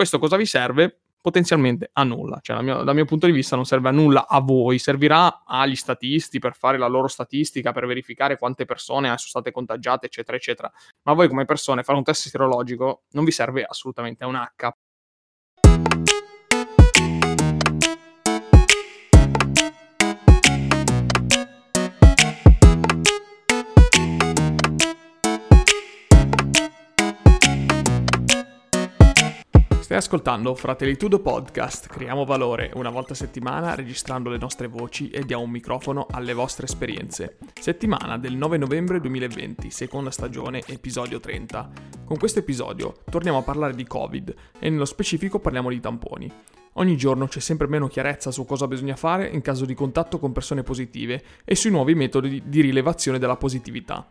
Questo cosa vi serve? Potenzialmente a nulla, cioè dal mio, dal mio punto di vista non serve a nulla a voi, servirà agli statisti per fare la loro statistica, per verificare quante persone sono state contagiate, eccetera, eccetera. Ma voi come persone fare un test sierologico non vi serve assolutamente a un H. Stai ascoltando Fratellitudo Podcast, creiamo valore una volta a settimana registrando le nostre voci e diamo un microfono alle vostre esperienze. Settimana del 9 novembre 2020, seconda stagione, episodio 30. Con questo episodio torniamo a parlare di Covid e nello specifico parliamo di tamponi. Ogni giorno c'è sempre meno chiarezza su cosa bisogna fare in caso di contatto con persone positive e sui nuovi metodi di rilevazione della positività.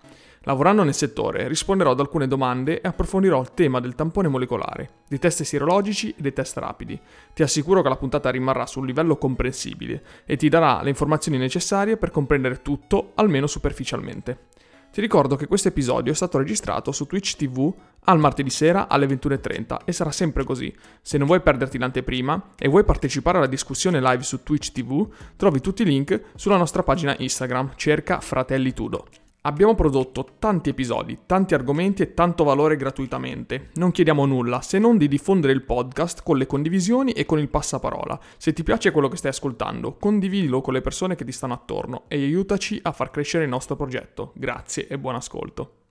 Lavorando nel settore risponderò ad alcune domande e approfondirò il tema del tampone molecolare, dei test sierologici e dei test rapidi. Ti assicuro che la puntata rimarrà su un livello comprensibile e ti darà le informazioni necessarie per comprendere tutto, almeno superficialmente. Ti ricordo che questo episodio è stato registrato su Twitch TV al martedì sera alle 21.30 e sarà sempre così. Se non vuoi perderti l'anteprima e vuoi partecipare alla discussione live su Twitch TV, trovi tutti i link sulla nostra pagina Instagram, cerca Fratelli Tudo. Abbiamo prodotto tanti episodi, tanti argomenti e tanto valore gratuitamente. Non chiediamo nulla se non di diffondere il podcast con le condivisioni e con il passaparola. Se ti piace quello che stai ascoltando, condividilo con le persone che ti stanno attorno e aiutaci a far crescere il nostro progetto. Grazie e buon ascolto.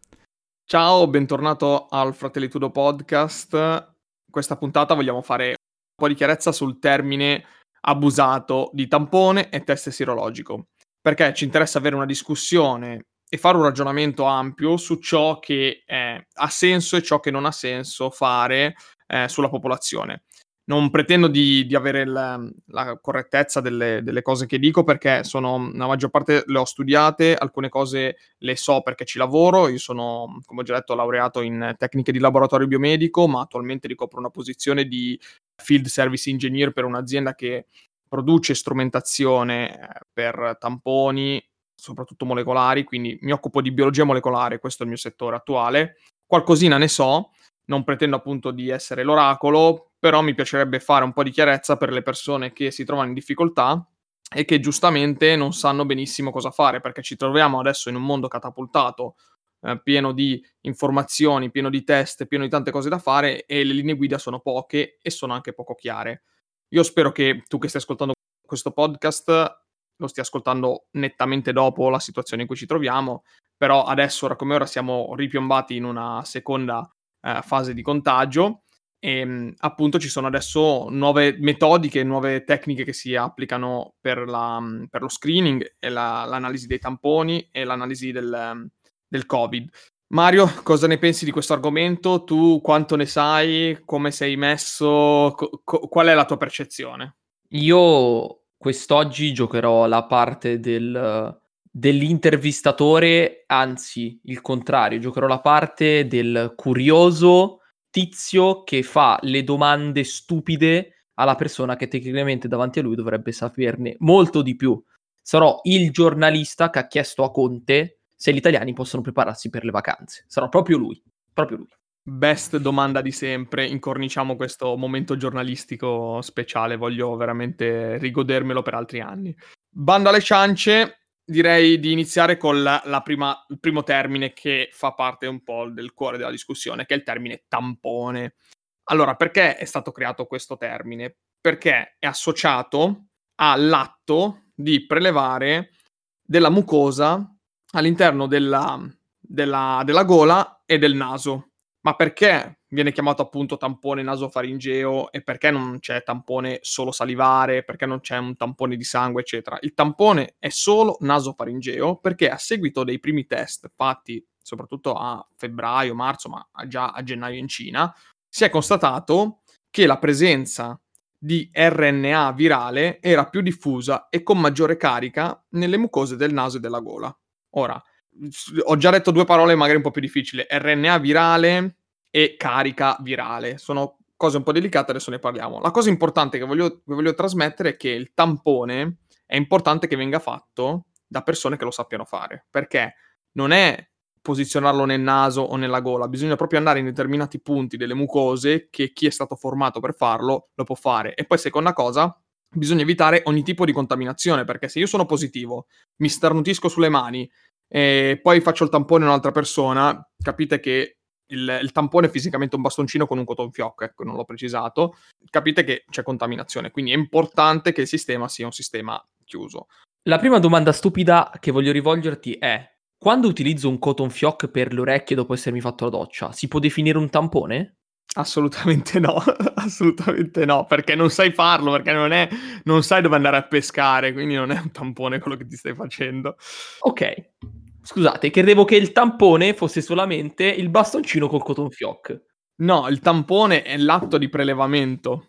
Ciao, bentornato al Fratellitudo Podcast. Questa puntata vogliamo fare un po' di chiarezza sul termine abusato di tampone e test sierologico, perché ci interessa avere una discussione e fare un ragionamento ampio su ciò che eh, ha senso e ciò che non ha senso fare eh, sulla popolazione. Non pretendo di, di avere la, la correttezza delle, delle, cose che dico perché sono, la maggior parte le ho studiate, alcune cose le so perché ci lavoro, io sono, come ho già detto, laureato in tecniche di laboratorio biomedico, ma attualmente ricopro una posizione di field service engineer per un'azienda che produce strumentazione eh, per tamponi soprattutto molecolari, quindi mi occupo di biologia molecolare, questo è il mio settore attuale. Qualcosina ne so, non pretendo appunto di essere l'oracolo, però mi piacerebbe fare un po' di chiarezza per le persone che si trovano in difficoltà e che giustamente non sanno benissimo cosa fare, perché ci troviamo adesso in un mondo catapultato, eh, pieno di informazioni, pieno di test, pieno di tante cose da fare e le linee guida sono poche e sono anche poco chiare. Io spero che tu che stai ascoltando questo podcast lo stia ascoltando nettamente dopo la situazione in cui ci troviamo, però adesso, ora come ora, siamo ripiombati in una seconda eh, fase di contagio e ehm, appunto ci sono adesso nuove metodiche, nuove tecniche che si applicano per, la, per lo screening e la, l'analisi dei tamponi e l'analisi del, del Covid. Mario, cosa ne pensi di questo argomento? Tu quanto ne sai? Come sei messo? Co- qual è la tua percezione? Io quest'oggi giocherò la parte del, dell'intervistatore, anzi il contrario, giocherò la parte del curioso tizio che fa le domande stupide alla persona che tecnicamente davanti a lui dovrebbe saperne molto di più. Sarò il giornalista che ha chiesto a Conte se gli italiani possono prepararsi per le vacanze. Sarò proprio lui, proprio lui. Best domanda di sempre, incorniciamo questo momento giornalistico speciale, voglio veramente rigodermelo per altri anni. Bando alle ciance, direi di iniziare con la, la prima, il primo termine che fa parte un po' del cuore della discussione, che è il termine tampone. Allora, perché è stato creato questo termine? Perché è associato all'atto di prelevare della mucosa all'interno della, della, della gola e del naso ma perché viene chiamato appunto tampone nasofaringeo e perché non c'è tampone solo salivare, perché non c'è un tampone di sangue, eccetera? Il tampone è solo nasofaringeo perché a seguito dei primi test fatti soprattutto a febbraio, marzo, ma già a gennaio in Cina, si è constatato che la presenza di RNA virale era più diffusa e con maggiore carica nelle mucose del naso e della gola. Ora, ho già detto due parole magari un po' più difficili, RNA virale e carica virale. Sono cose un po' delicate, adesso ne parliamo. La cosa importante che voglio, che voglio trasmettere è che il tampone è importante che venga fatto da persone che lo sappiano fare, perché non è posizionarlo nel naso o nella gola, bisogna proprio andare in determinati punti delle mucose che chi è stato formato per farlo lo può fare. E poi seconda cosa, bisogna evitare ogni tipo di contaminazione, perché se io sono positivo, mi starnutisco sulle mani e poi faccio il tampone a un'altra persona, capite che il, il, tampone è fisicamente un bastoncino con un cotton fioc, ecco, non l'ho precisato, capite che c'è contaminazione, quindi è importante che il sistema sia un sistema chiuso. La prima domanda stupida che voglio rivolgerti è, quando utilizzo un cotton fioc per le orecchie dopo essermi fatto la doccia, si può definire un tampone? Assolutamente no, assolutamente no, perché non sai farlo, perché non, è, non sai dove andare a pescare, quindi non è un tampone quello che ti stai facendo. Ok, scusate, credevo che il tampone fosse solamente il bastoncino col cotton fioc. No, il tampone è l'atto di prelevamento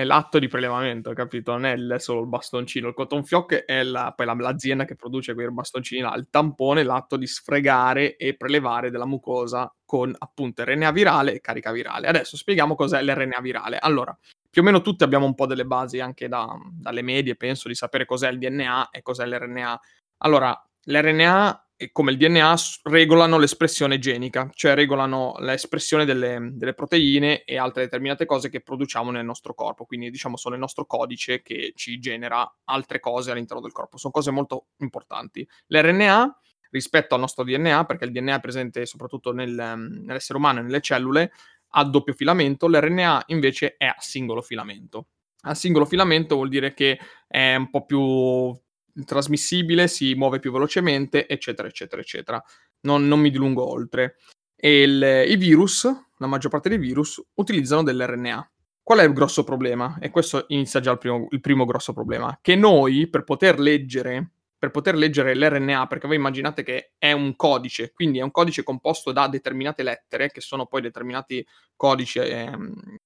è l'atto di prelevamento, capito? Non è solo il bastoncino. Il cotton fioc è la, poi la, l'azienda che produce quei bastoncini là. Il tampone è l'atto di sfregare e prelevare della mucosa con appunto RNA virale e carica virale. Adesso spieghiamo cos'è l'RNA virale. Allora, più o meno tutti abbiamo un po' delle basi anche da, dalle medie, penso, di sapere cos'è il DNA e cos'è l'RNA. Allora, l'RNA come il DNA regolano l'espressione genica, cioè regolano l'espressione delle, delle, proteine e altre determinate cose che produciamo nel nostro corpo. Quindi, diciamo, sono il nostro codice che ci genera altre cose all'interno del corpo. Sono cose molto importanti. L'RNA rispetto al nostro DNA, perché il DNA è presente soprattutto nel, nell'essere umano e nelle cellule, ha doppio filamento, l'RNA invece è a singolo filamento. A singolo filamento vuol dire che è un po' più trasmissibile, si muove più velocemente, eccetera, eccetera, eccetera. Non, non mi dilungo oltre. Il, i virus, la maggior parte dei virus, utilizzano dell'RNA. Qual è il grosso problema? E questo inizia già il primo, il primo grosso problema. Che noi, per poter leggere per poter leggere l'RNA, perché voi immaginate che è un codice, quindi è un codice composto da determinate lettere, che sono poi determinati codici eh,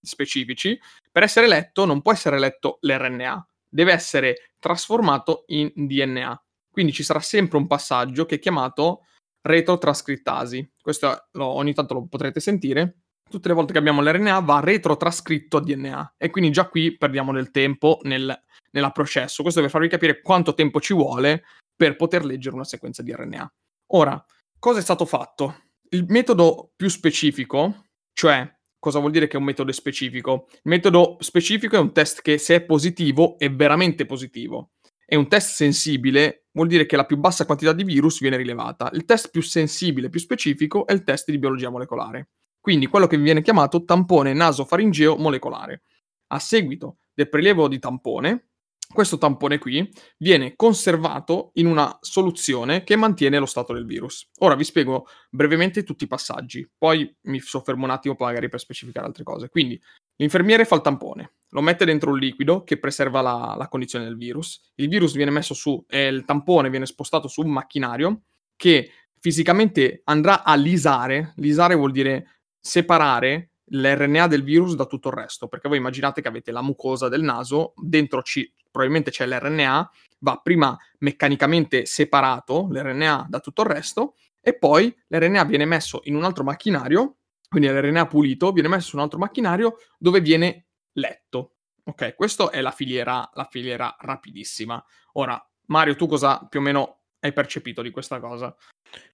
specifici, per essere letto non può essere letto l'RNA, deve essere trasformato in DNA. Quindi ci sarà sempre un passaggio che è chiamato retrotrascrittasi. Questo lo, ogni tanto lo potrete sentire. Tutte le volte che abbiamo l'RNA va retrotrascritto a DNA e quindi già qui perdiamo del tempo nel, nel processo. Questo per farvi capire quanto tempo ci vuole per poter leggere una sequenza di RNA. Ora, cosa è stato fatto? Il metodo più specifico, cioè Cosa vuol dire che è un metodo specifico? Il metodo specifico è un test che se è positivo è veramente positivo. È un test sensibile, vuol dire che la più bassa quantità di virus viene rilevata. Il test più sensibile, più specifico, è il test di biologia molecolare. Quindi quello che viene chiamato tampone nasofaringeo molecolare. A seguito del prelievo di tampone, questo tampone qui viene conservato in una soluzione che mantiene lo stato del virus. Ora vi spiego brevemente tutti i passaggi, poi mi soffermo un attimo magari per specificare altre cose. Quindi l'infermiere fa il tampone, lo mette dentro un liquido che preserva la, la condizione del virus, il virus viene messo su e il tampone viene spostato su un macchinario che fisicamente andrà a lisare, lisare vuol dire separare l'RNA del virus da tutto il resto, perché voi immaginate che avete la mucosa del naso, dentro ci, probabilmente c'è l'RNA, va prima meccanicamente separato l'RNA da tutto il resto e poi l'RNA viene messo in un altro macchinario, quindi l'RNA pulito viene messo in un altro macchinario dove viene letto. Ok, questa è la filiera, la filiera rapidissima. Ora, Mario, tu cosa più o meno hai percepito di questa cosa?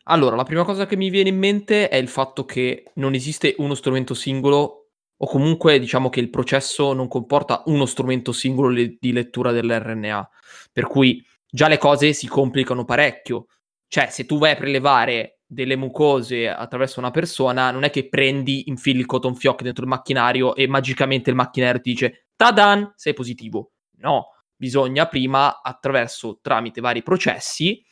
Allora, la prima cosa che mi viene in mente è il fatto che non esiste uno strumento singolo o comunque diciamo che il processo non comporta uno strumento singolo le- di lettura dell'RNA, per cui già le cose si complicano parecchio. Cioè, se tu vai a prelevare delle mucose attraverso una persona, non è che prendi, infili il cotton fioc dentro il macchinario e magicamente il macchinario ti dice "Tadan, sei positivo". No, bisogna prima attraverso tramite vari processi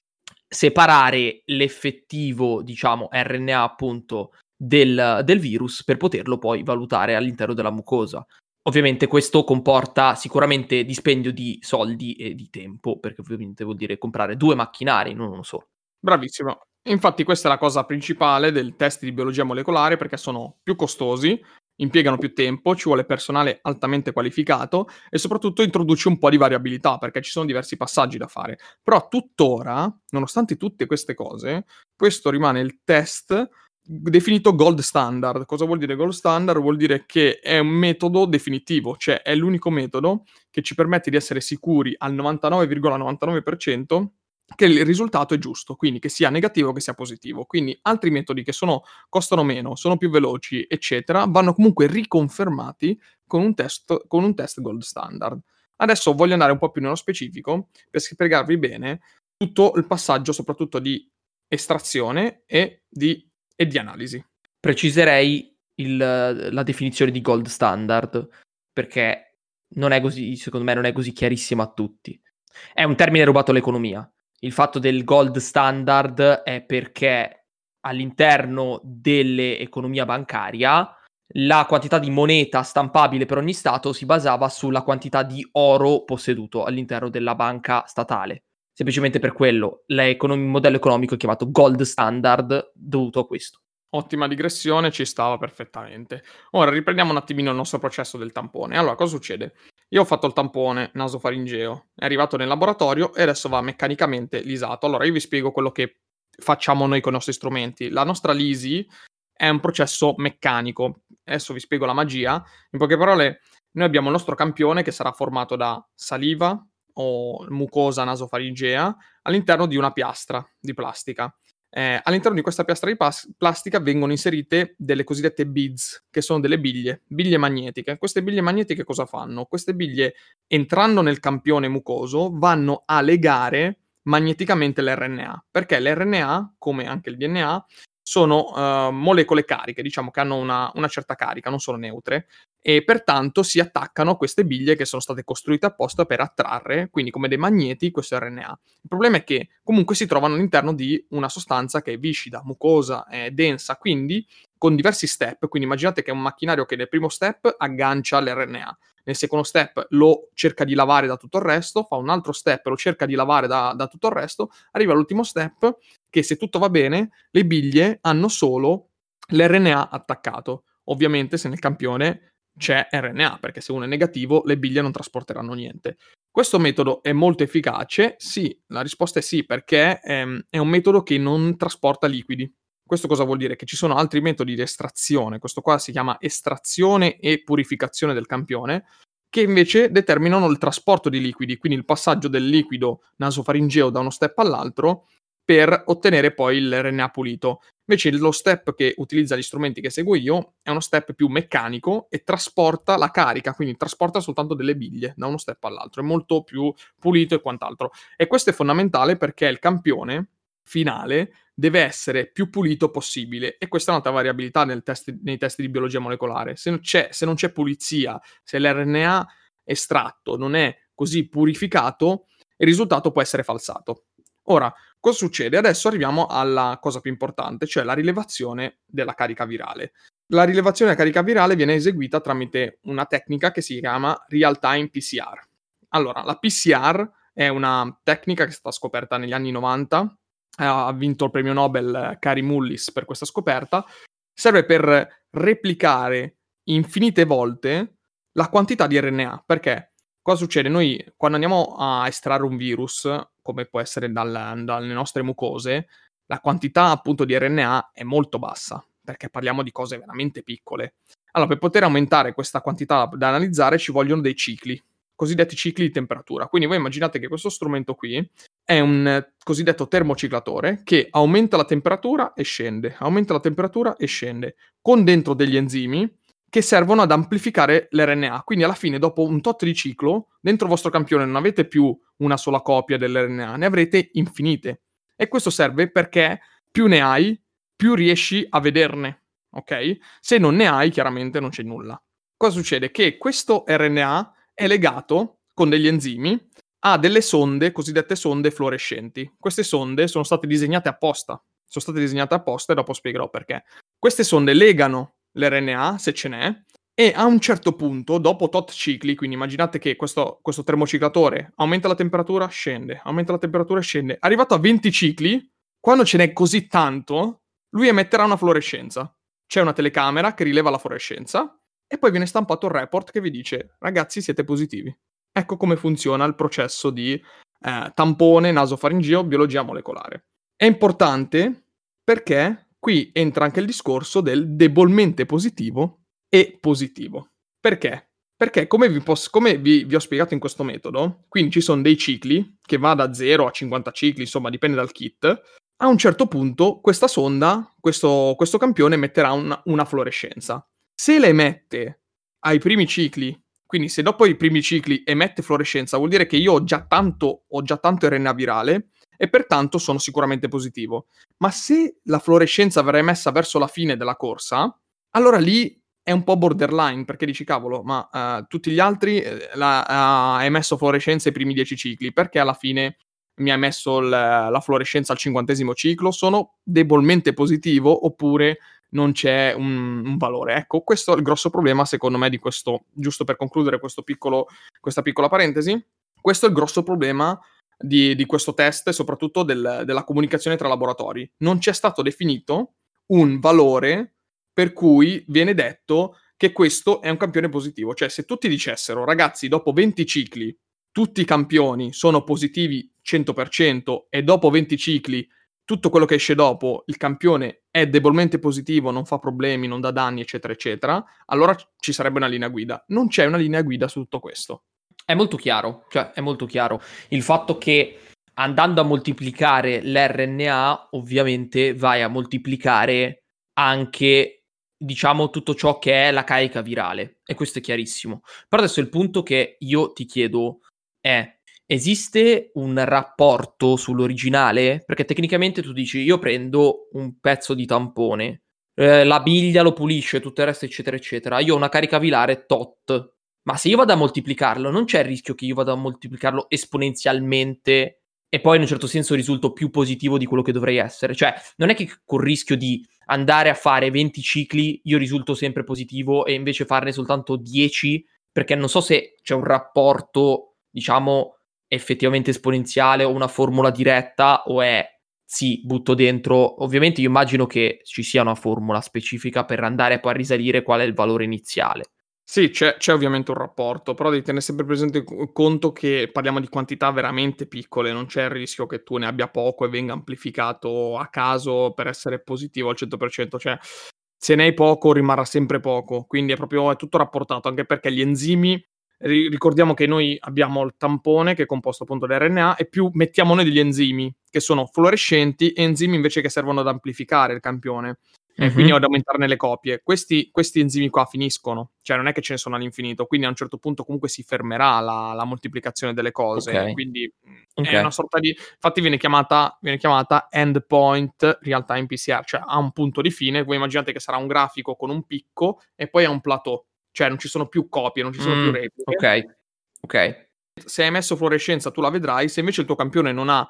separare l'effettivo, diciamo, RNA appunto del, del virus per poterlo poi valutare all'interno della mucosa. Ovviamente questo comporta sicuramente dispendio di soldi e di tempo, perché ovviamente vuol dire comprare due macchinari, non uno solo. Bravissimo. Infatti questa è la cosa principale del test di biologia molecolare perché sono più costosi, impiegano più tempo, ci vuole personale altamente qualificato e soprattutto introduce un po' di variabilità perché ci sono diversi passaggi da fare. Però tuttora, nonostante tutte queste cose, questo rimane il test definito gold standard. Cosa vuol dire gold standard? Vuol dire che è un metodo definitivo, cioè è l'unico metodo che ci permette di essere sicuri al 99,99% che il risultato è giusto, quindi che sia negativo che sia positivo. Quindi altri metodi che sono, costano meno, sono più veloci, eccetera, vanno comunque riconfermati con un test, con un test gold standard. Adesso voglio andare un po' più nello specifico per spiegarvi bene tutto il passaggio, soprattutto di estrazione e di, e di analisi. Preciserei il, la definizione di gold standard perché non è così, secondo me, non è così chiarissima a tutti. È un termine rubato all'economia. Il fatto del gold standard è perché all'interno dell'economia bancaria la quantità di moneta stampabile per ogni stato si basava sulla quantità di oro posseduto all'interno della banca statale. Semplicemente per quello il modello economico è chiamato gold standard dovuto a questo. Ottima digressione, ci stava perfettamente. Ora riprendiamo un attimino il nostro processo del tampone. Allora, cosa succede? Io ho fatto il tampone nasofaringeo, è arrivato nel laboratorio e adesso va meccanicamente lisato. Allora, io vi spiego quello che facciamo noi con i nostri strumenti. La nostra lisi è un processo meccanico. Adesso vi spiego la magia. In poche parole, noi abbiamo il nostro campione che sarà formato da saliva o mucosa nasofaringea all'interno di una piastra di plastica. Eh, all'interno di questa piastra di pas- plastica vengono inserite delle cosiddette beads, che sono delle biglie, biglie magnetiche. Queste biglie magnetiche cosa fanno? Queste biglie, entrando nel campione mucoso, vanno a legare magneticamente l'RNA, perché l'RNA, come anche il DNA, sono uh, molecole cariche, diciamo che hanno una, una, certa carica, non sono neutre, e pertanto si attaccano a queste biglie che sono state costruite apposta per attrarre, quindi come dei magneti, questo RNA. Il problema è che comunque si trovano all'interno di una sostanza che è viscida, mucosa, è densa, quindi con diversi step, quindi immaginate che è un macchinario che nel primo step aggancia l'RNA, nel secondo step lo cerca di lavare da tutto il resto, fa un altro step, lo cerca di lavare da, da tutto il resto, arriva all'ultimo step che se tutto va bene, le biglie hanno solo l'RNA attaccato. Ovviamente se nel campione c'è RNA, perché se uno è negativo le biglie non trasporteranno niente. Questo metodo è molto efficace? Sì, la risposta è sì, perché ehm, è un metodo che non trasporta liquidi. Questo cosa vuol dire? Che ci sono altri metodi di estrazione, questo qua si chiama estrazione e purificazione del campione, che invece determinano il trasporto di liquidi, quindi il passaggio del liquido nasofaringeo da uno step all'altro per ottenere poi il RNA pulito. Invece lo step che utilizza gli strumenti che seguo io è uno step più meccanico e trasporta la carica, quindi trasporta soltanto delle biglie da uno step all'altro, è molto più pulito e quant'altro. E questo è fondamentale perché il campione finale deve essere più pulito possibile e questa è un'altra variabilità test, nei test di biologia molecolare. Se non, se non c'è pulizia, se l'RNA estratto non è così purificato, il risultato può essere falsato. Ora, cosa succede? Adesso arriviamo alla cosa più importante, cioè la rilevazione della carica virale. La rilevazione della carica virale viene eseguita tramite una tecnica che si chiama real-time PCR. Allora, la PCR è una tecnica che è stata scoperta negli anni 90 ha vinto il premio Nobel Cari Mullis per questa scoperta, serve per replicare infinite volte la quantità di RNA. Perché cosa succede? Noi quando andiamo a estrarre un virus, come può essere dal, dalle nostre mucose, la quantità appunto di RNA è molto bassa, perché parliamo di cose veramente piccole. Allora, per poter aumentare questa quantità da analizzare ci vogliono dei cicli, cosiddetti cicli di temperatura. Quindi voi immaginate che questo strumento qui è un cosiddetto termociclatore che aumenta la temperatura e scende, aumenta la temperatura e scende, con dentro degli enzimi che servono ad amplificare l'RNA. Quindi alla fine, dopo un tot di ciclo, dentro il vostro campione non avete più una sola copia dell'RNA, ne avrete infinite. E questo serve perché più ne hai, più riesci a vederne. Ok? Se non ne hai, chiaramente non c'è nulla. Cosa succede? Che questo RNA è legato con degli enzimi a delle sonde, cosiddette sonde fluorescenti. Queste sonde sono state disegnate apposta. Sono state disegnate apposta e dopo spiegherò perché. Queste sonde legano l'RNA, se ce n'è, e a un certo punto, dopo tot cicli, quindi immaginate che questo, questo termociclatore aumenta la temperatura, scende, aumenta la temperatura, scende. Arrivato a 20 cicli, quando ce n'è così tanto, lui emetterà una fluorescenza. C'è una telecamera che rileva la fluorescenza e poi viene stampato il report che vi dice ragazzi siete positivi. Ecco come funziona il processo di eh, tampone nasofaringeo biologia molecolare. È importante perché qui entra anche il discorso del debolmente positivo e positivo. Perché? Perché come, vi, posso, come vi, vi, ho spiegato in questo metodo, quindi ci sono dei cicli che va da 0 a 50 cicli, insomma dipende dal kit, a un certo punto questa sonda, questo, questo campione emetterà una, una fluorescenza. Se la emette ai primi cicli, quindi se dopo i primi cicli emette fluorescenza, vuol dire che io ho già tanto, ho già tanto RNA virale e pertanto sono sicuramente positivo. Ma se la fluorescenza verrà emessa verso la fine della corsa, allora lì è un po' borderline, perché dici, cavolo, ma uh, tutti gli altri uh, la, emesso fluorescenza i primi 10 cicli, perché alla fine mi ha messo l- la fluorescenza al cinquantesimo ciclo, sono debolmente positivo oppure non c'è un, un, valore. Ecco, questo è il grosso problema, secondo me, di questo, giusto per concludere piccolo, questa piccola parentesi, questo è il grosso problema di, di questo test e soprattutto del, della comunicazione tra laboratori. Non c'è stato definito un valore per cui viene detto che questo è un campione positivo. Cioè, se tutti dicessero, ragazzi, dopo 20 cicli tutti i campioni sono positivi 100% e dopo 20 cicli tutto quello che esce dopo, il campione è debolmente positivo, non fa problemi, non dà danni, eccetera, eccetera, allora ci sarebbe una linea guida. Non c'è una linea guida su tutto questo. È molto chiaro, cioè è molto chiaro. Il fatto che andando a moltiplicare l'RNA, ovviamente vai a moltiplicare anche, diciamo, tutto ciò che è la carica virale. E questo è chiarissimo. Però adesso il punto che io ti chiedo è esiste un rapporto sull'originale? Perché tecnicamente tu dici io prendo un pezzo di tampone, eh, la biglia lo pulisce, tutto il resto eccetera eccetera, io ho una carica vilare tot, ma se io vado a moltiplicarlo non c'è il rischio che io vada a moltiplicarlo esponenzialmente e poi in un certo senso risulto più positivo di quello che dovrei essere. Cioè, non è che col rischio di andare a fare 20 cicli io risulto sempre positivo e invece farne soltanto 10, perché non so se c'è un rapporto, diciamo, effettivamente esponenziale o una formula diretta o è sì, butto dentro. Ovviamente io immagino che ci sia una formula specifica per andare poi a risalire qual è il valore iniziale. Sì, c'è, c'è, ovviamente un rapporto, però devi tenere sempre presente conto che parliamo di quantità veramente piccole, non c'è il rischio che tu ne abbia poco e venga amplificato a caso per essere positivo al 100%, cioè se ne hai poco rimarrà sempre poco, quindi è proprio è tutto rapportato, anche perché gli enzimi ricordiamo che noi abbiamo il tampone che è composto appunto da RNA e più mettiamo noi degli enzimi che sono fluorescenti e enzimi invece che servono ad amplificare il campione mm-hmm. quindi ad aumentarne le copie. Questi, questi, enzimi qua finiscono, cioè non è che ce ne sono all'infinito, quindi a un certo punto comunque si fermerà la, la moltiplicazione delle cose. Okay. Quindi okay. è una sorta di. Infatti viene chiamata, viene chiamata endpoint real time PCR, cioè ha un punto di fine. Voi immaginate che sarà un grafico con un picco e poi ha un plateau cioè non ci sono più copie, non ci sono mm, più repliche. Ok, ok. Se hai messo fluorescenza tu la vedrai, se invece il tuo campione non ha,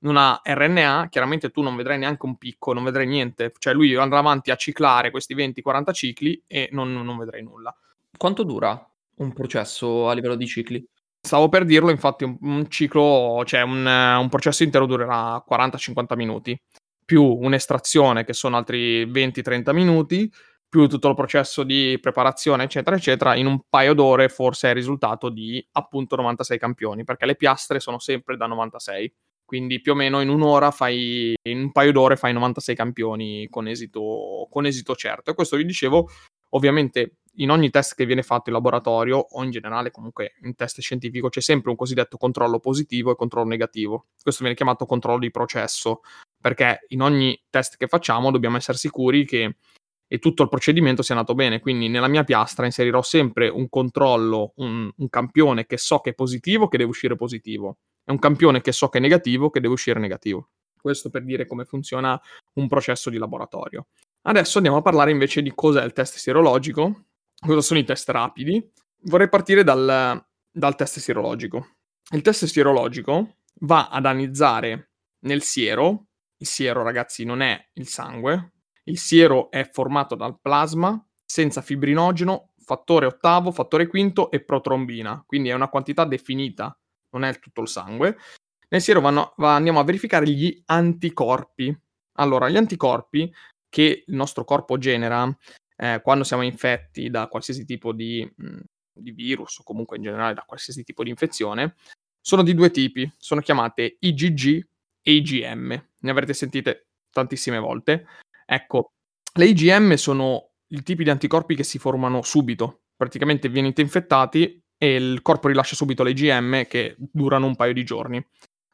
non ha RNA, chiaramente tu non vedrai neanche un picco, non vedrai niente. Cioè lui andrà avanti a ciclare questi 20-40 cicli e non, non vedrai nulla. Quanto dura un processo a livello di cicli? Stavo per dirlo, infatti un, un ciclo, cioè un, un, processo intero durerà 40-50 minuti, più un'estrazione che sono altri 20-30 minuti, più tutto il processo di preparazione, eccetera, eccetera, in un paio d'ore forse è il risultato di appunto 96 campioni, perché le piastre sono sempre da 96. Quindi più o meno in un'ora fai, in un paio d'ore fai 96 campioni con esito, con esito certo. E questo vi dicevo, ovviamente in ogni test che viene fatto in laboratorio o in generale comunque in test scientifico c'è sempre un cosiddetto controllo positivo e controllo negativo. Questo viene chiamato controllo di processo, perché in ogni test che facciamo dobbiamo essere sicuri che tutto il procedimento sia andato bene. Quindi nella mia piastra inserirò sempre un controllo, un, un, campione che so che è positivo, che deve uscire positivo, e un campione che so che è negativo, che deve uscire negativo. Questo per dire come funziona un processo di laboratorio. Adesso andiamo a parlare invece di cos'è il test sierologico, cosa sono i test rapidi. Vorrei partire dal, dal test sierologico. Il test sierologico va ad analizzare nel siero, il siero ragazzi non è il sangue, il siero è formato dal plasma senza fibrinogeno, fattore ottavo, fattore quinto e protrombina, quindi è una quantità definita, non è tutto il sangue. Nel siero vanno, va, andiamo a verificare gli anticorpi. Allora, gli anticorpi che il nostro corpo genera eh, quando siamo infetti da qualsiasi tipo di, mh, di virus o comunque in generale da qualsiasi tipo di infezione sono di due tipi, sono chiamate IgG e IgM. Ne avrete sentite tantissime volte. Ecco, le IgM sono il tipo di anticorpi che si formano subito, praticamente venite infettati e il corpo rilascia subito le IgM che durano un paio di giorni.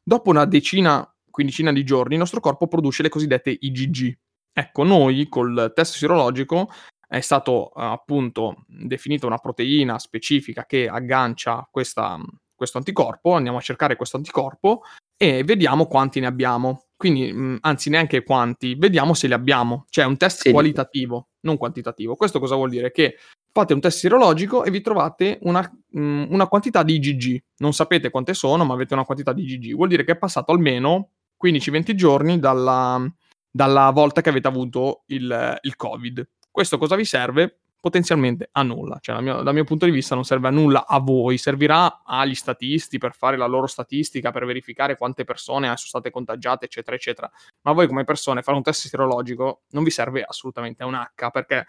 Dopo una decina, quindicina di giorni, il nostro corpo produce le cosiddette IgG. Ecco, noi col test sierologico è stato uh, appunto definita una proteina specifica che aggancia questa, questo anticorpo, andiamo a cercare questo anticorpo e vediamo quanti ne abbiamo. Quindi, mm, anzi, neanche quanti, vediamo se li abbiamo. Cioè, un test sì. qualitativo, non quantitativo. Questo cosa vuol dire? Che fate un test sierologico e vi trovate una, mh, mm, una quantità di IgG. Non sapete quante sono, ma avete una quantità di IgG. Vuol dire che è passato almeno 15-20 giorni dalla, dalla volta che avete avuto il, il Covid. Questo cosa vi serve? Potenzialmente a nulla, cioè dal mio, dal mio, punto di vista non serve a nulla a voi, servirà agli statisti per fare la loro statistica, per verificare quante persone sono state contagiate, eccetera, eccetera. Ma voi come persone fare un test sierologico non vi serve assolutamente a un H, perché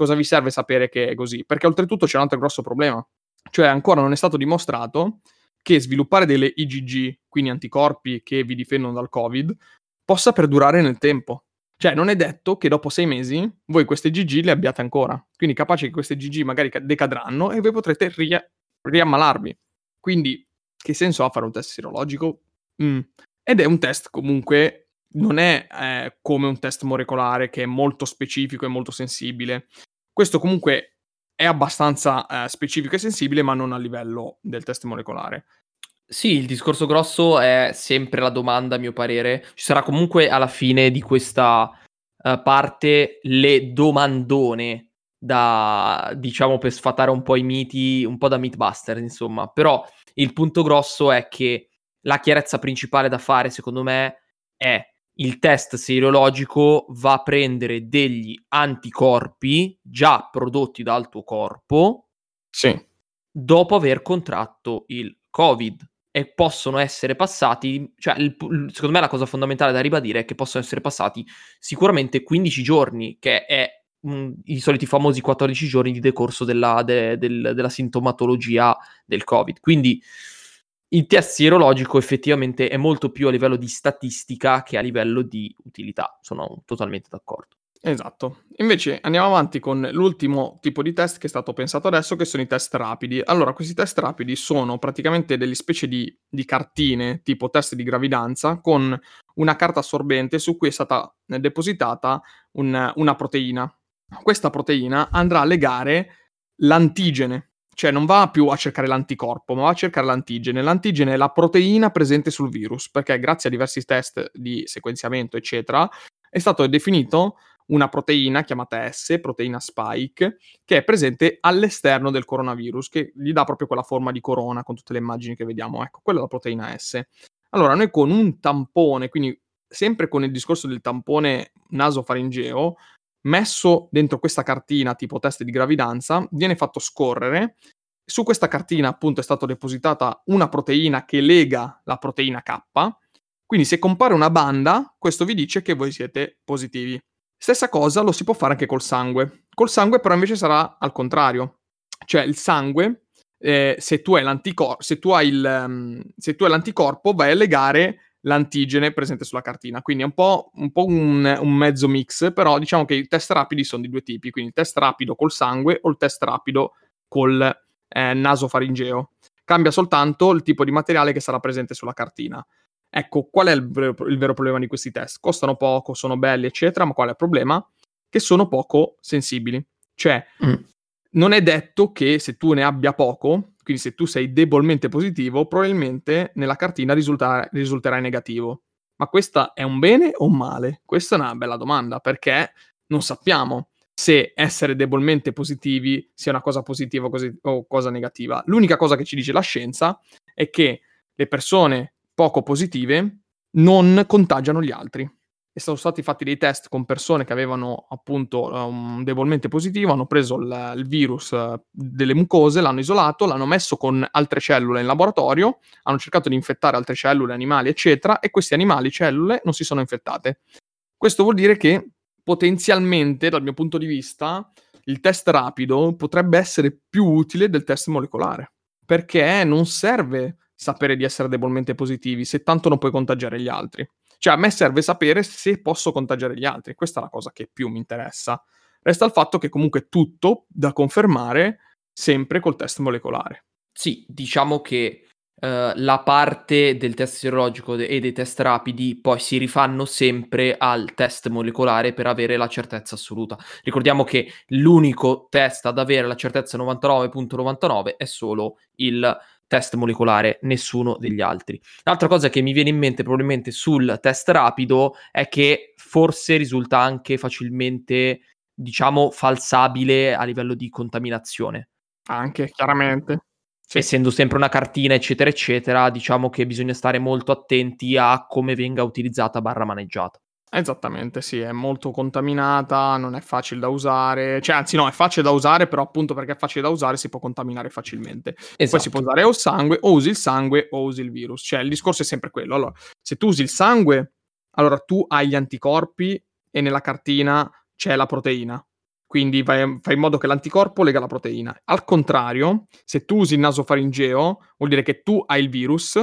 cosa vi serve sapere che è così? Perché oltretutto c'è un altro grosso problema, cioè ancora non è stato dimostrato che sviluppare delle IgG, quindi anticorpi che vi difendono dal Covid, possa perdurare nel tempo. Cioè, non è detto che dopo sei mesi voi queste GG le abbiate ancora. Quindi capace che queste GG magari decadranno e voi potrete ria- riammalarvi. Quindi, che senso ha fare un test sierologico? Mm. Ed è un test comunque, non è eh, come un test molecolare che è molto specifico e molto sensibile. Questo comunque è abbastanza eh, specifico e sensibile, ma non a livello del test molecolare. Sì, il discorso grosso è sempre la domanda, a mio parere. Ci sarà comunque alla fine di questa uh, parte le domandone da, diciamo, per sfatare un po' i miti, un po' da Mythbuster, insomma. Però il punto grosso è che la chiarezza principale da fare, secondo me, è il test serologico va a prendere degli anticorpi già prodotti dal tuo corpo sì. dopo aver contratto il Covid e possono essere passati, cioè il, secondo me la cosa fondamentale da ribadire è che possono essere passati sicuramente 15 giorni, che è mh, i soliti famosi 14 giorni di decorso della, de, del, della sintomatologia del Covid. Quindi il test sierologico effettivamente è molto più a livello di statistica che a livello di utilità, sono totalmente d'accordo. Esatto. Invece andiamo avanti con l'ultimo tipo di test che è stato pensato adesso, che sono i test rapidi. Allora, questi test rapidi sono praticamente delle specie di, di cartine, tipo test di gravidanza, con una carta assorbente su cui è stata depositata un, una proteina. Questa proteina andrà a legare l'antigene, cioè non va più a cercare l'anticorpo, ma va a cercare l'antigene. L'antigene è la proteina presente sul virus, perché grazie a diversi test di sequenziamento, eccetera, è stato definito una proteina chiamata S, proteina spike, che è presente all'esterno del coronavirus, che gli dà proprio quella forma di corona con tutte le immagini che vediamo. Ecco, quella è la proteina S. Allora, noi con un tampone, quindi sempre con il discorso del tampone nasofaringeo, messo dentro questa cartina tipo test di gravidanza, viene fatto scorrere. Su questa cartina appunto è stata depositata una proteina che lega la proteina K. Quindi se compare una banda, questo vi dice che voi siete positivi. Stessa cosa lo si può fare anche col sangue. Col sangue però invece sarà al contrario. Cioè il sangue, eh, se, tu se, tu il, um, se, tu hai l'anticorpo, vai a legare l'antigene presente sulla cartina. Quindi è un po', un, po un, un, mezzo mix, però diciamo che i test rapidi sono di due tipi. Quindi il test rapido col sangue o il test rapido col eh, nasofaringeo. Cambia soltanto il tipo di materiale che sarà presente sulla cartina. Ecco, qual è il, il, vero problema di questi test? Costano poco, sono belli, eccetera, ma qual è il problema? Che sono poco sensibili. Cioè, mm. non è detto che se tu ne abbia poco, quindi se tu sei debolmente positivo, probabilmente nella cartina risulta, risulterai negativo. Ma questo è un bene o un male? Questa è una bella domanda, perché non sappiamo se essere debolmente positivi sia una cosa positiva o cosa negativa. L'unica cosa che ci dice la scienza è che le persone poco positive non contagiano gli altri. E sono stati fatti dei test con persone che avevano appunto un debolmente positivo, hanno preso il, il virus eh, delle mucose, l'hanno isolato, l'hanno messo con altre cellule in laboratorio, hanno cercato di infettare altre cellule, animali, eccetera, e questi animali, cellule, non si sono infettate. Questo vuol dire che potenzialmente, dal mio punto di vista, il test rapido potrebbe essere più utile del test molecolare, perché non serve sapere di essere debolmente positivi se tanto non puoi contagiare gli altri. Cioè, a me serve sapere se posso contagiare gli altri. Questa è la cosa che più mi interessa. Resta il fatto che comunque tutto da confermare, sempre col test molecolare. Sì, diciamo che uh, la parte del test serologico e dei test rapidi poi si rifanno sempre al test molecolare per avere la certezza assoluta. Ricordiamo che l'unico test ad avere la certezza 99.99 è solo il test molecolare, nessuno degli altri. L'altra cosa che mi viene in mente probabilmente sul test rapido è che forse risulta anche facilmente, diciamo, falsabile a livello di contaminazione. Anche, chiaramente. Sì. Essendo sempre una cartina, eccetera, eccetera, diciamo che bisogna stare molto attenti a come venga utilizzata barra maneggiata. Esattamente, sì, è molto contaminata, non è facile da usare, cioè anzi no, è facile da usare, però appunto perché è facile da usare si può contaminare facilmente. Esatto. Poi si può usare o il sangue, o usi il sangue o usi il virus, cioè il discorso è sempre quello. Allora, se tu usi il sangue, allora tu hai gli anticorpi e nella cartina c'è la proteina. Quindi fai, fai in modo che l'anticorpo lega la proteina. Al contrario, se tu usi il nasofaringeo, vuol dire che tu hai il virus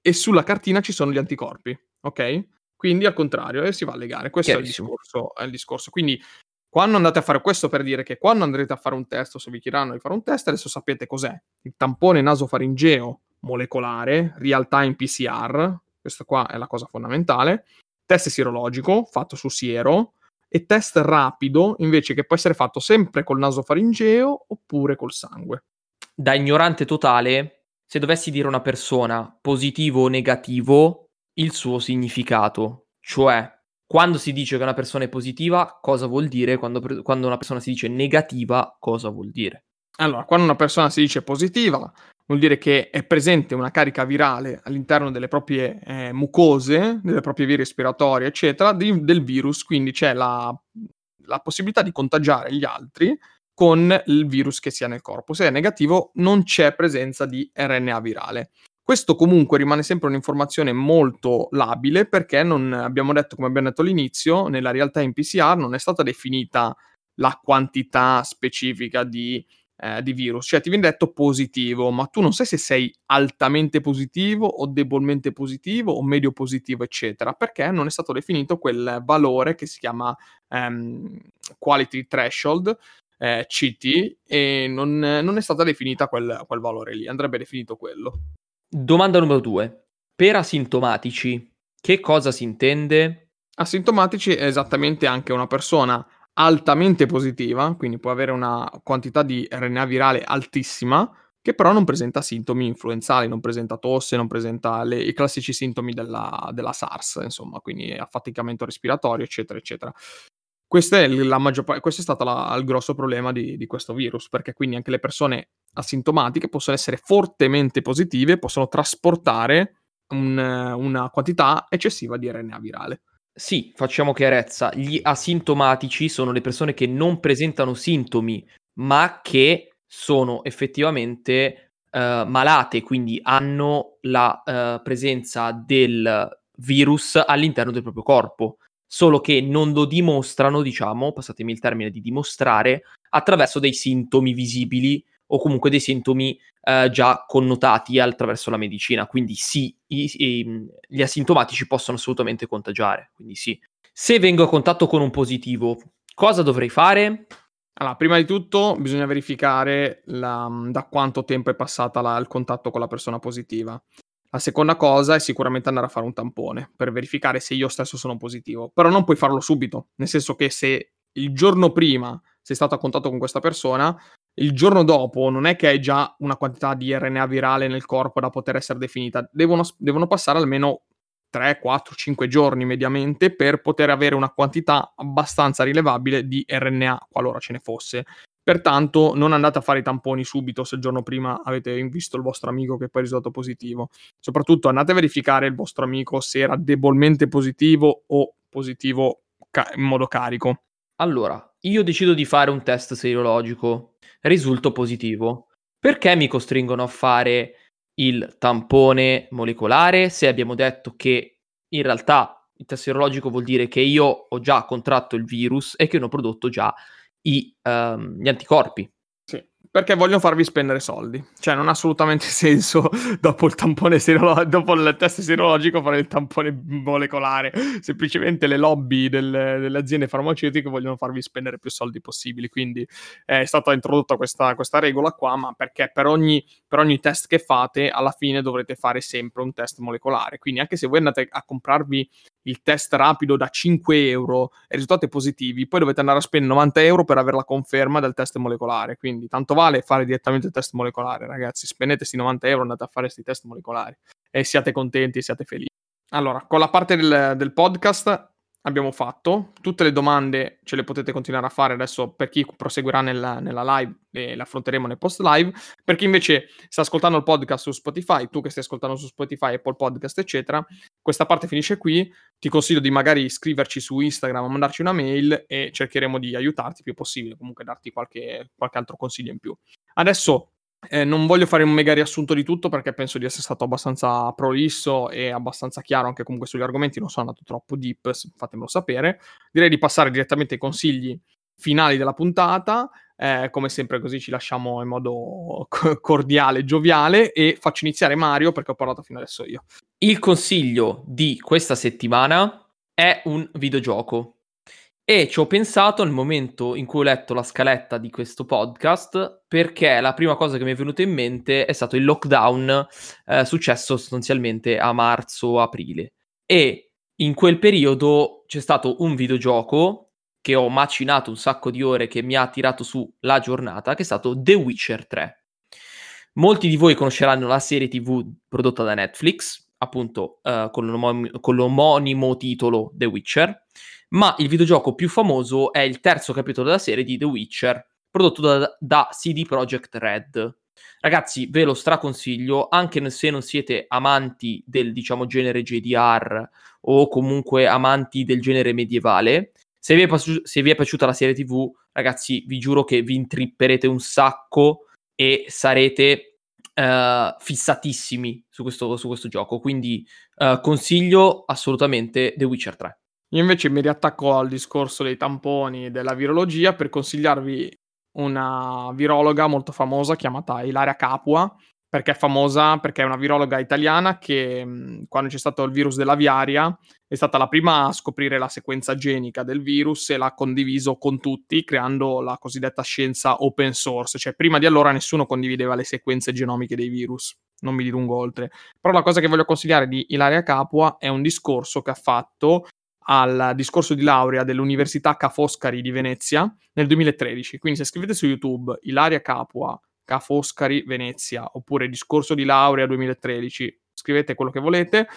e sulla cartina ci sono gli anticorpi, ok? Quindi al contrario, eh, si va a legare. Questo è il, discorso, è il, discorso, Quindi quando andate a fare questo per dire che quando andrete a fare un test se vi chiederanno di fare un test, adesso sapete cos'è. Il tampone nasofaringeo molecolare, real time PCR, questa qua è la cosa fondamentale, test sierologico fatto su siero e test rapido invece che può essere fatto sempre col nasofaringeo oppure col sangue. Da ignorante totale, se dovessi dire a una persona positivo o negativo, il suo significato. Cioè, quando si dice che una persona è positiva, cosa vuol dire? Quando, quando una persona si dice negativa, cosa vuol dire? Allora, quando una persona si dice positiva, vuol dire che è presente una carica virale all'interno delle proprie eh, mucose, delle proprie vie respiratorie, eccetera, di, del virus, quindi c'è la, la, possibilità di contagiare gli altri con il virus che sia nel corpo. Se è negativo, non c'è presenza di RNA virale. Questo comunque rimane sempre un'informazione molto labile perché non abbiamo detto, come abbiamo detto all'inizio, nella realtà in PCR non è stata definita la quantità specifica di, eh, di virus, cioè ti viene detto positivo, ma tu non sai se sei altamente positivo o debolmente positivo o medio positivo, eccetera, perché non è stato definito quel valore che si chiama um, quality threshold, eh, CT, e non, non, è stata definita quel, quel valore lì, andrebbe definito quello. Domanda numero due. Per asintomatici, che cosa si intende? Asintomatici è esattamente anche una persona altamente positiva, quindi può avere una quantità di RNA virale altissima, che però non presenta sintomi influenzali, non presenta tosse, non presenta le, i classici sintomi della, della SARS, insomma, quindi affaticamento respiratorio, eccetera, eccetera. Questa è, maggior, questo è stato la, il grosso problema di, di, questo virus, perché quindi anche le persone asintomatiche possono essere fortemente positive, possono trasportare un, una quantità eccessiva di RNA virale. Sì, facciamo chiarezza. Gli asintomatici sono le persone che non presentano sintomi, ma che sono effettivamente uh, malate, quindi hanno la uh, presenza del virus all'interno del proprio corpo solo che non lo dimostrano, diciamo, passatemi il termine di dimostrare, attraverso dei sintomi visibili o comunque dei sintomi eh, già connotati attraverso la medicina. Quindi sì, i, i, gli asintomatici possono assolutamente contagiare. Quindi sì. Se vengo a contatto con un positivo, cosa dovrei fare? Allora, prima di tutto bisogna verificare la, da quanto tempo è passata la, il contatto con la persona positiva. La seconda cosa è sicuramente andare a fare un tampone per verificare se io stesso sono positivo, però non puoi farlo subito, nel senso che se il giorno prima sei stato a contatto con questa persona, il giorno dopo non è che hai già una quantità di RNA virale nel corpo da poter essere definita, devono, devono passare almeno 3, 4, 5 giorni mediamente per poter avere una quantità abbastanza rilevabile di RNA, qualora ce ne fosse. Pertanto non andate a fare i tamponi subito se il giorno prima avete visto il vostro amico che poi è risultato positivo. Soprattutto andate a verificare il vostro amico se era debolmente positivo o positivo ca- in modo carico. Allora, io decido di fare un test serologico, risulto positivo. Perché mi costringono a fare il tampone molecolare se abbiamo detto che in realtà il test serologico vuol dire che io ho già contratto il virus e che ne ho prodotto già i, um, gli anticorpi. Sì, perché vogliono farvi spendere soldi. Cioè, non ha assolutamente senso dopo il tampone serologico, dopo il test serologico fare il tampone molecolare. Semplicemente le lobby del, delle aziende farmaceutiche vogliono farvi spendere più soldi possibili. Quindi è stata introdotta questa, questa regola qua, ma perché per ogni, per ogni test che fate, alla fine dovrete fare sempre un test molecolare. Quindi anche se voi andate a comprarvi il test rapido da 5 euro e risultati positivi, poi dovete andare a spendere 90 euro per avere la conferma del test molecolare. Quindi tanto vale fare direttamente il test molecolare, ragazzi. Spendete questi 90 euro, andate a fare questi test molecolari e siate contenti e siate felici. Allora, con la parte del, del podcast abbiamo fatto. Tutte le domande ce le potete continuare a fare adesso per chi proseguirà nella, nella live e le affronteremo nel post live. Per chi invece sta ascoltando il podcast su Spotify, tu che stai ascoltando su Spotify, Apple Podcast, eccetera, questa parte finisce qui. Ti consiglio di magari iscriverci su Instagram mandarci una mail e cercheremo di aiutarti il più possibile, comunque darti qualche, qualche altro consiglio in più. Adesso eh, non voglio fare un mega riassunto di tutto perché penso di essere stato abbastanza prolisso e abbastanza chiaro anche comunque sugli argomenti, non sono andato troppo deep, fatemelo sapere. Direi di passare direttamente ai consigli finali della puntata, eh, come sempre così ci lasciamo in modo cordiale, gioviale e faccio iniziare Mario perché ho parlato fino adesso io. Il consiglio di questa settimana è un videogioco e ci ho pensato nel momento in cui ho letto la scaletta di questo podcast, perché la prima cosa che mi è venuta in mente è stato il lockdown eh, successo sostanzialmente a marzo-aprile. E in quel periodo c'è stato un videogioco che ho macinato un sacco di ore che mi ha tirato su la giornata, che è stato The Witcher 3. Molti di voi conosceranno la serie TV prodotta da Netflix, appunto eh, con, l'omonimo, con l'omonimo titolo The Witcher ma il videogioco più famoso è il terzo capitolo della serie di The Witcher, prodotto da, da CD Projekt Red. Ragazzi, ve lo straconsiglio, anche se non siete amanti del, diciamo, genere JDR o comunque amanti del genere medievale. Se vi, piaci- se vi è piaciuta la serie TV, ragazzi, vi giuro che vi intripperete un sacco e sarete uh, fissatissimi su questo, su questo, gioco. Quindi uh, consiglio assolutamente The Witcher 3. Io invece mi riattacco al discorso dei tamponi e della virologia per consigliarvi una virologa molto famosa chiamata Ilaria Capua, perché è famosa perché è una virologa italiana che mhmm, quando c'è stato il virus dell'aviaria è stata la prima a scoprire la sequenza genica del virus e l'ha condiviso con tutti creando la cosiddetta scienza open source, cioè prima di allora nessuno condivideva le sequenze genomiche dei virus, non mi dilungo oltre. Però la cosa che voglio consigliare di Ilaria Capua è un discorso che ha fatto al discorso di laurea dell'Università Ca' Foscari di Venezia nel 2013. Quindi se scrivete su YouTube Ilaria Capua, Ca' Foscari, Venezia, oppure discorso di laurea 2013, scrivete quello che volete,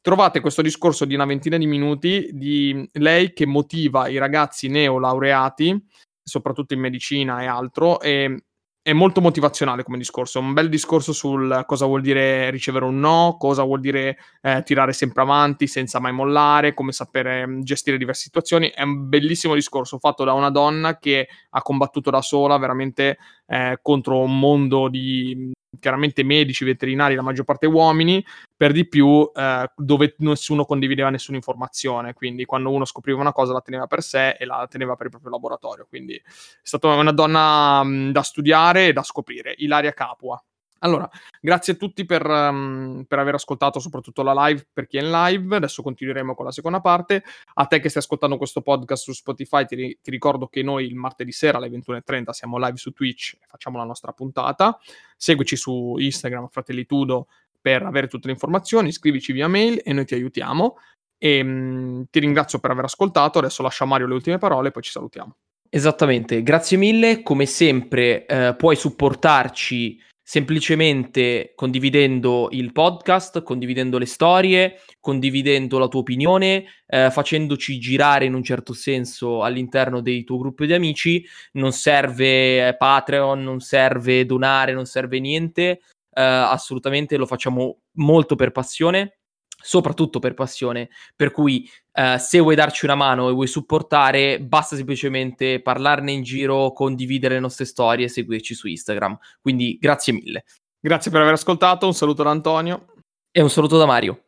trovate questo discorso di una ventina di minuti di lei che motiva i ragazzi neolaureati, soprattutto in medicina e altro, e è molto motivazionale come discorso, un bel discorso sul cosa vuol dire ricevere un no, cosa vuol dire eh, tirare sempre avanti senza mai mollare, come sapere mm, gestire diverse situazioni. È un bellissimo discorso fatto da una donna che ha combattuto da sola veramente eh, contro un mondo di chiaramente medici, veterinari, la maggior parte uomini, per di più eh, dove nessuno condivideva nessuna informazione, quindi quando uno scopriva una cosa la teneva per sé e la teneva per il proprio laboratorio, quindi è stata una donna mh, da studiare e da scoprire, Ilaria Capua. Allora, grazie a tutti per, um, per, aver ascoltato soprattutto la live, per chi è in live. Adesso continueremo con la seconda parte. A te che stai ascoltando questo podcast su Spotify, ti, ti ricordo che noi il martedì sera alle 21.30 siamo live su Twitch e facciamo la nostra puntata. Seguici su Instagram, Fratellitudo, per avere tutte le informazioni. Scrivici via mail e noi ti aiutiamo. E um, ti ringrazio per aver ascoltato. Adesso lascio a Mario le ultime parole e poi ci salutiamo. Esattamente, grazie mille. Come sempre, eh, puoi supportarci semplicemente condividendo il podcast, condividendo le storie, condividendo la tua opinione, eh, facendoci girare in un certo senso all'interno dei tuoi gruppi di amici. Non serve eh, Patreon, non serve donare, non serve niente. Eh, assolutamente lo facciamo molto per passione soprattutto per passione, per cui uh, se vuoi darci una mano e vuoi supportare, basta semplicemente parlarne in giro, condividere le nostre storie e seguirci su Instagram. Quindi grazie mille. Grazie per aver ascoltato, un saluto da Antonio. E un saluto da Mario.